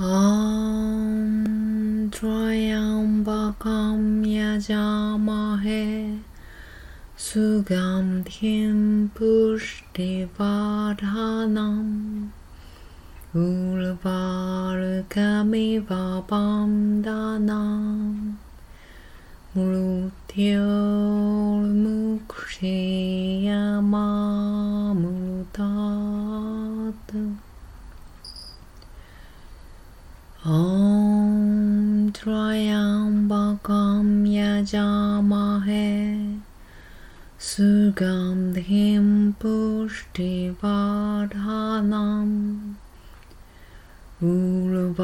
ॐ त्र्यम्बकं यजामहे सुगन्धिं पुष्टिवर्धनम् उर्वारुकमिव दानाम् मृत्योर्मुक्षीयमामृतात् ॐ त्र्यम्बकं यजामहे सुगन्धिं पुष्टिवर्धनम् उर्वारुकमिव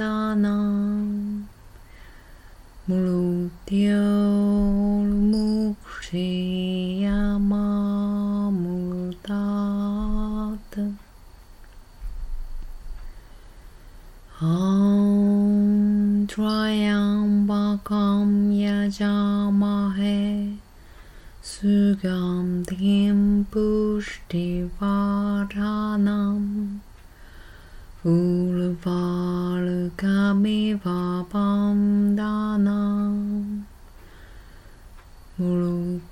दानाम् मृत्योर्मुक्षीयमामृतात् ॐ त्र्यम्बकं यजामहे सुगन्धिं पुष्टिवर्धनम् उर्वारुकमिव दानाम् मृत्योर्मुक्षी